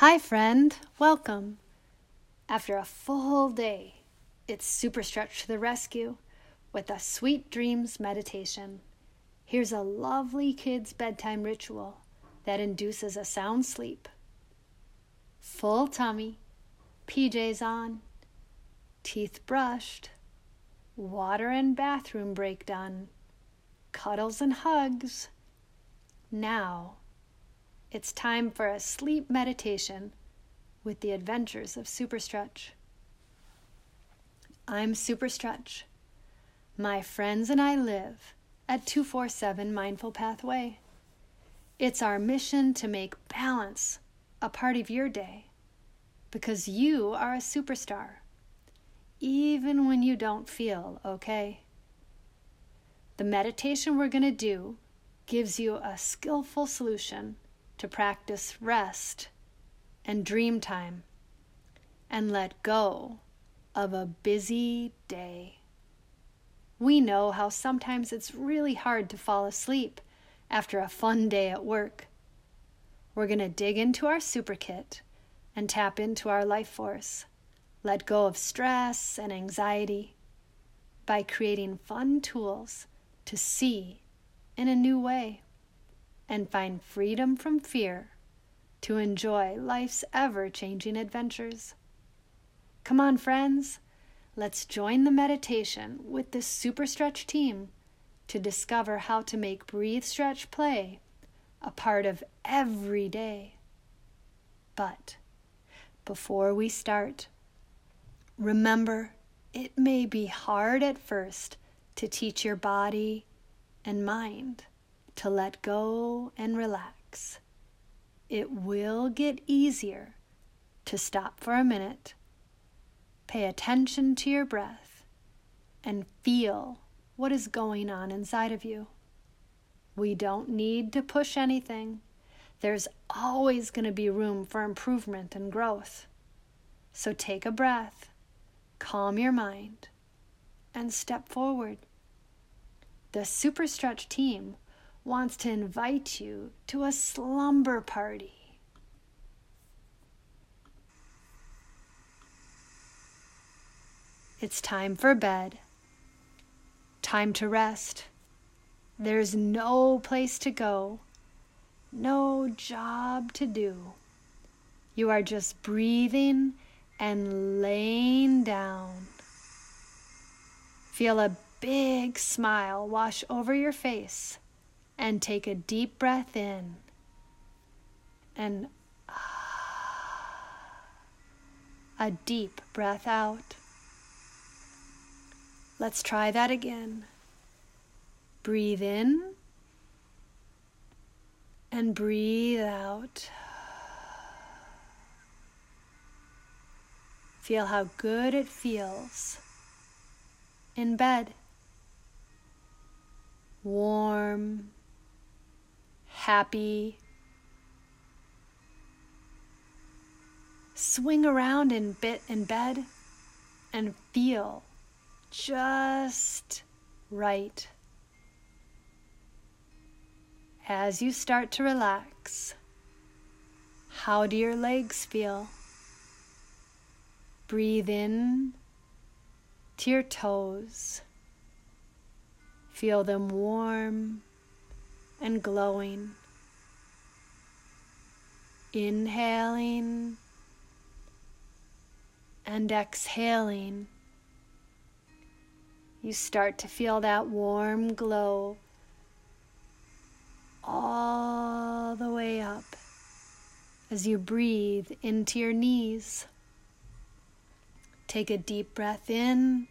Hi, friend. Welcome. After a full day, it's Super Stretch to the rescue with a Sweet Dreams meditation. Here's a lovely kid's bedtime ritual that induces a sound sleep. Full tummy, PJs on, teeth brushed, water and bathroom break done, cuddles and hugs. Now, it's time for a sleep meditation with the adventures of Super Stretch. I'm Super Stretch. My friends and I live at 247 Mindful Pathway. It's our mission to make balance a part of your day because you are a superstar, even when you don't feel okay. The meditation we're going to do gives you a skillful solution to practice rest and dream time and let go of a busy day. We know how sometimes it's really hard to fall asleep after a fun day at work. We're going to dig into our super kit and tap into our life force, let go of stress and anxiety by creating fun tools to see in a new way and find freedom from fear to enjoy life's ever changing adventures. Come on, friends, let's join the meditation with the Super Stretch team to discover how to make Breathe, Stretch, Play a part of every day. But before we start, remember it may be hard at first to teach your body and mind to let go and relax. It will get easier to stop for a minute, pay attention to your breath, and feel what is going on inside of you. We don't need to push anything. There's always going to be room for improvement and growth. So take a breath, calm your mind, and step forward. The Super Stretch team wants to invite you to a slumber party. It's time for bed, time to rest. There's no place to go, no job to do. You are just breathing and laying down. Feel a big smile wash over your face and take a deep breath in and a deep breath out. Let's try that again. Breathe in and breathe out. Feel how good it feels in bed. Warm happy. Swing around in bit in bed and feel just right. As you start to relax, how do your legs feel? Breathe in to your toes. Feel them warm and glowing. Inhaling and exhaling, you start to feel that warm glow all the way up as you breathe into your knees. Take a deep breath in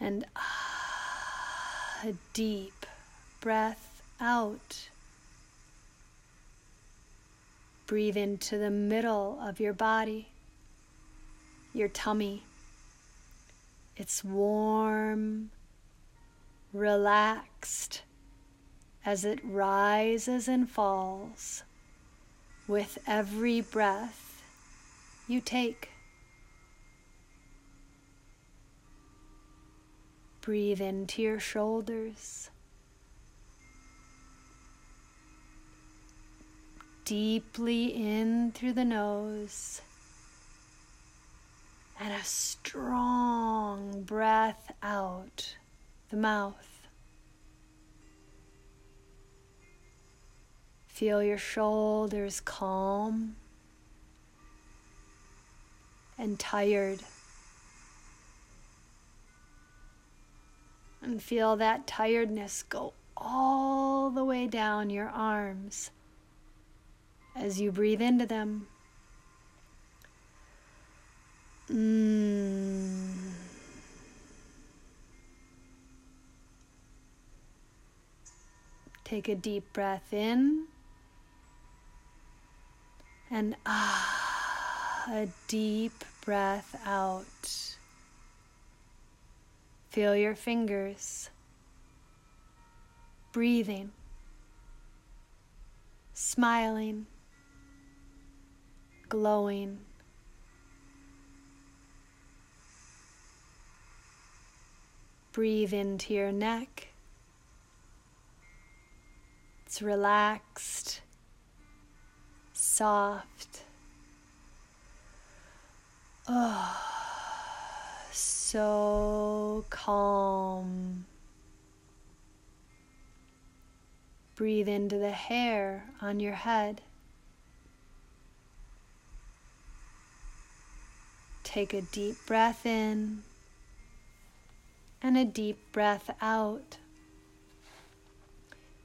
and ah, a deep breath out. Breathe into the middle of your body, your tummy. It's warm, relaxed as it rises and falls with every breath you take. Breathe into your shoulders. Deeply in through the nose and a strong breath out the mouth. Feel your shoulders calm and tired. And feel that tiredness go all the way down your arms as you breathe into them. Mm. Take a deep breath in and ah, a deep breath out. Feel your fingers breathing, smiling, glowing. Breathe into your neck. It's relaxed, soft. Oh, so calm. Breathe into the hair on your head. Take a deep breath in and a deep breath out.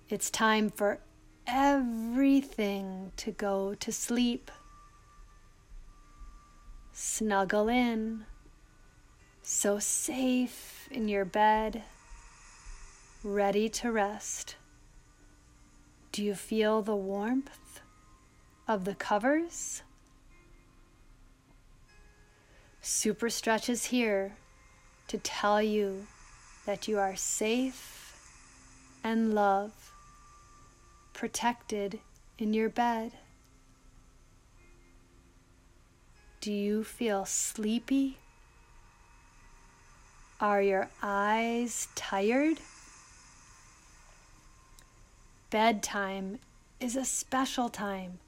It's time for everything to go to sleep. Snuggle in, so safe in your bed, ready to rest. Do you feel the warmth of the covers? Super Stretch is here to tell you that you are safe and loved, protected in your bed. Do you feel sleepy? Are your eyes tired? Bedtime is a special time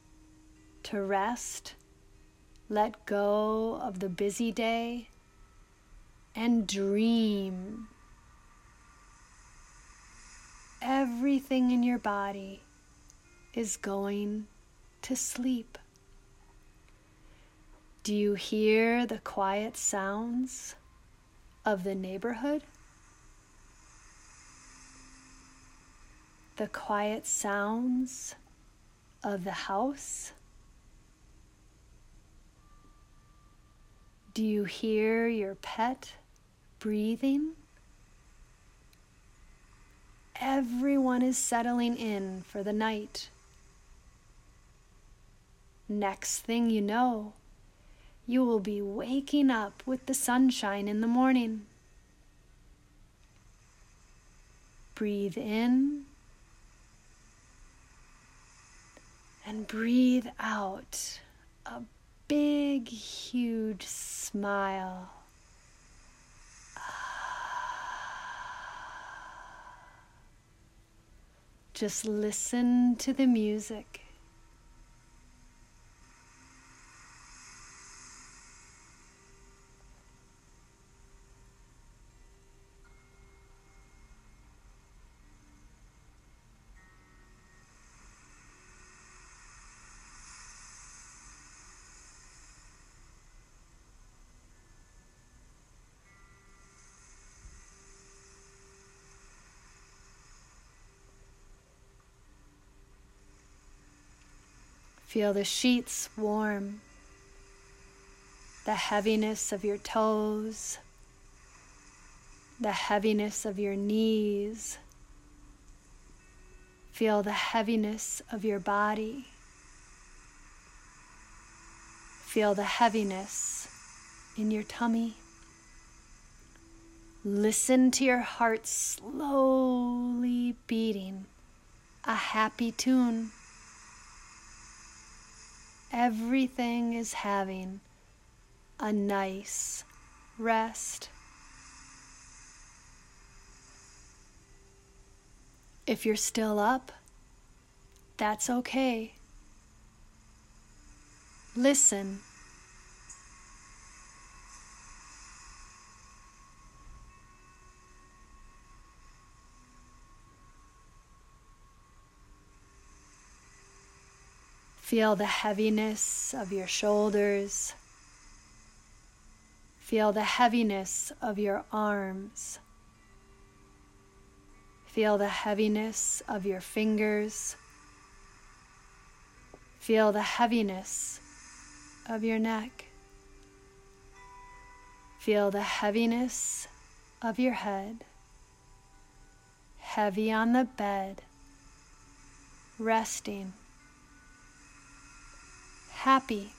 to rest, let go of the busy day, and dream. Everything in your body is going to sleep. Do you hear the quiet sounds of the neighborhood? the quiet sounds of the house? Do you hear your pet breathing? Everyone is settling in for the night. Next thing you know, you will be waking up with the sunshine in the morning. Breathe in and breathe out a big, huge smile. Just listen to the music. Feel the sheets warm, the heaviness of your toes, the heaviness of your knees. Feel the heaviness of your body. Feel the heaviness in your tummy. Listen to your heart slowly beating a happy tune everything is having a nice rest. If you're still up, that's okay. Listen. Feel the heaviness of your shoulders. Feel the heaviness of your arms. Feel the heaviness of your fingers. Feel the heaviness of your neck. Feel the heaviness of your head. Heavy on the bed, resting, happy.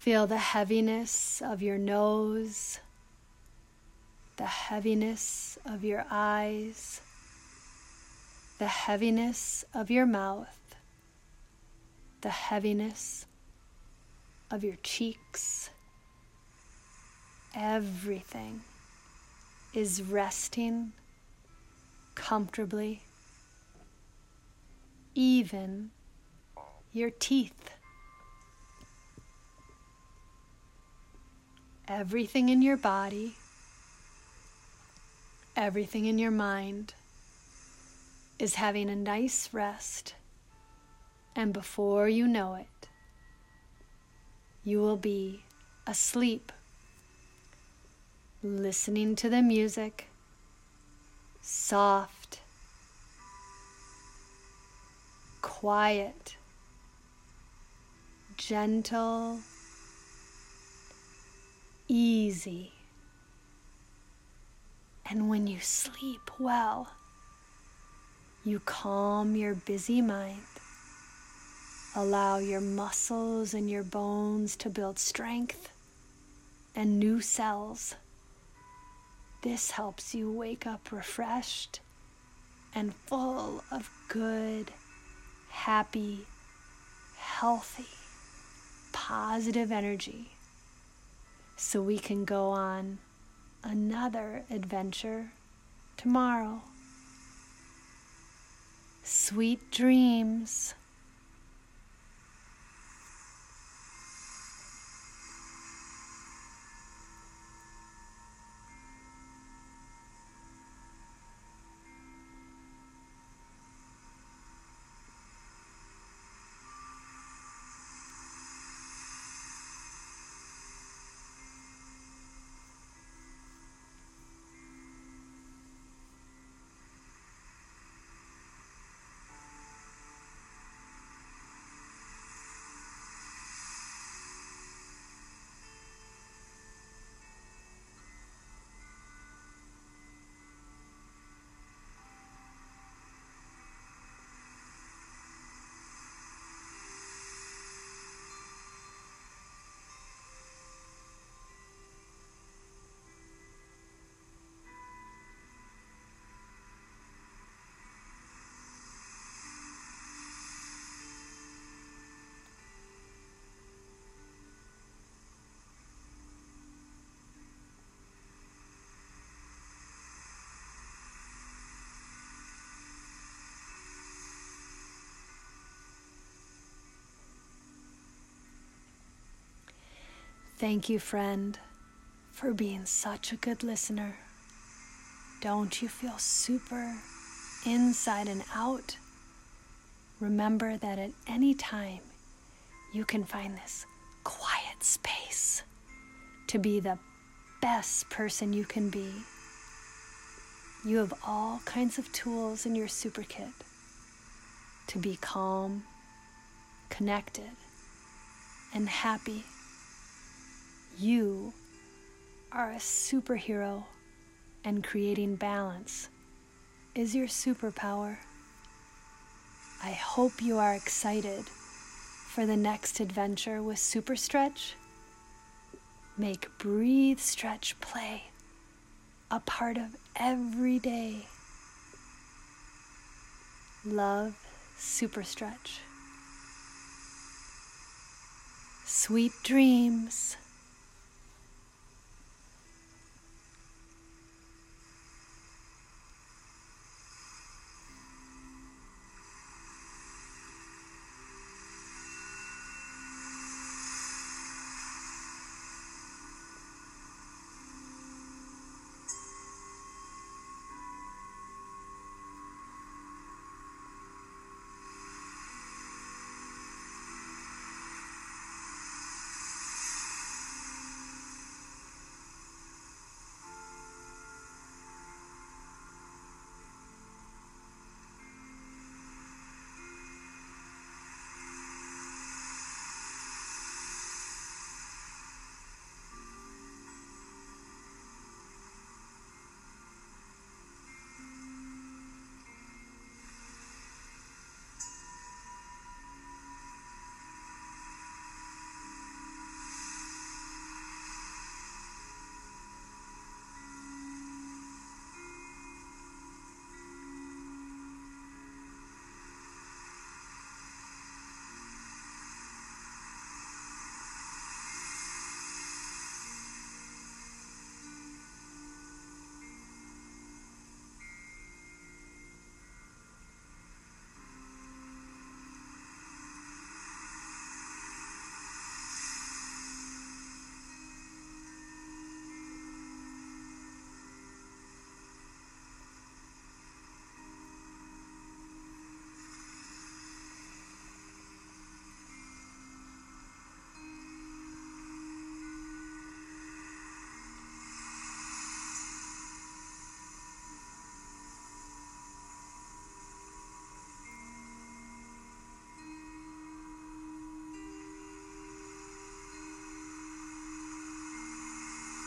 Feel the heaviness of your nose the heaviness of your eyes, the heaviness of your mouth, the heaviness of your cheeks. Everything is resting comfortably, even your teeth. Everything in your body everything in your mind is having a nice rest. And before you know it, you will be asleep, listening to the music, soft, quiet, gentle, easy. And when you sleep well, you calm your busy mind. Allow your muscles and your bones to build strength and new cells. This helps you wake up refreshed and full of good, happy, healthy, positive energy so we can go on another adventure tomorrow. Sweet dreams. Thank you, friend, for being such a good listener. Don't you feel super inside and out? Remember that at any time you can find this quiet space to be the best person you can be. You have all kinds of tools in your super kit to be calm, connected, and happy you are a superhero, and creating balance is your superpower. I hope you are excited for the next adventure with Super Stretch. Make breathe, stretch, play a part of every day. Love Super Stretch. Sweet dreams.